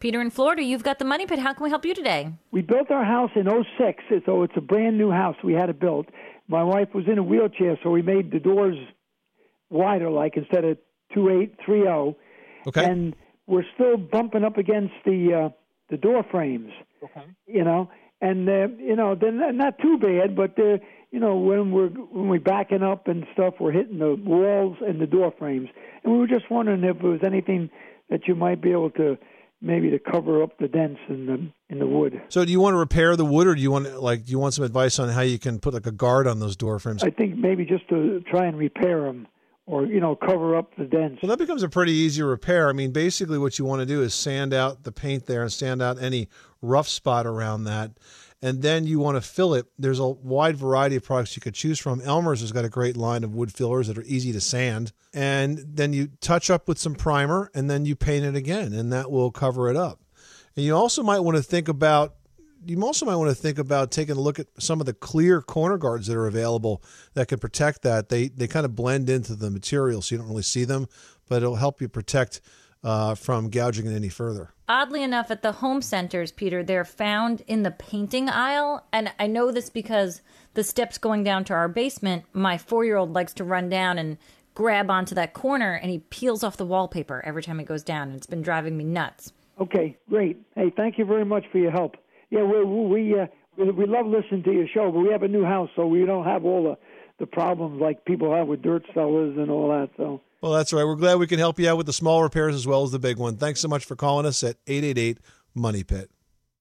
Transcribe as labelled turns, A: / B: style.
A: Peter in Florida, you've got the money pit. How can we help you today?
B: We built our house in '06, so it's a brand new house. We had it built. My wife was in a wheelchair, so we made the doors wider, like instead of two eight three zero.
C: Okay.
B: And we're still bumping up against the uh, the door frames.
C: Okay.
B: You know, and uh, you know they're not, not too bad, but uh, you know when we're when we're backing up and stuff, we're hitting the walls and the door frames. And we were just wondering if there was anything that you might be able to maybe to cover up the dents in the in the wood.
C: So do you want to repair the wood, or do you want like do you want some advice on how you can put like a guard on those door frames?
B: I think maybe just to try and repair them, or you know cover up the dents.
C: Well, that becomes a pretty easy repair. I mean, basically, what you want to do is sand out the paint there and sand out any rough spot around that. And then you want to fill it. There's a wide variety of products you could choose from. Elmer's has got a great line of wood fillers that are easy to sand. And then you touch up with some primer and then you paint it again, and that will cover it up. And you also might want to think about you also might want to think about taking a look at some of the clear corner guards that are available that can protect that. They they kind of blend into the material, so you don't really see them, but it'll help you protect uh, from gouging it any further.
A: Oddly enough, at the home centers, Peter, they're found in the painting aisle. And I know this because the steps going down to our basement, my four year old likes to run down and grab onto that corner and he peels off the wallpaper every time he goes down. And it's been driving me nuts.
B: Okay, great. Hey, thank you very much for your help. Yeah, we we uh, we, we love listening to your show, but we have a new house, so we don't have all the the problems like people have with dirt cellars and all that. So.
C: Well, that's right. We're glad we can help you out with the small repairs as well as the big one. Thanks so much for calling us at 888 Money Pit.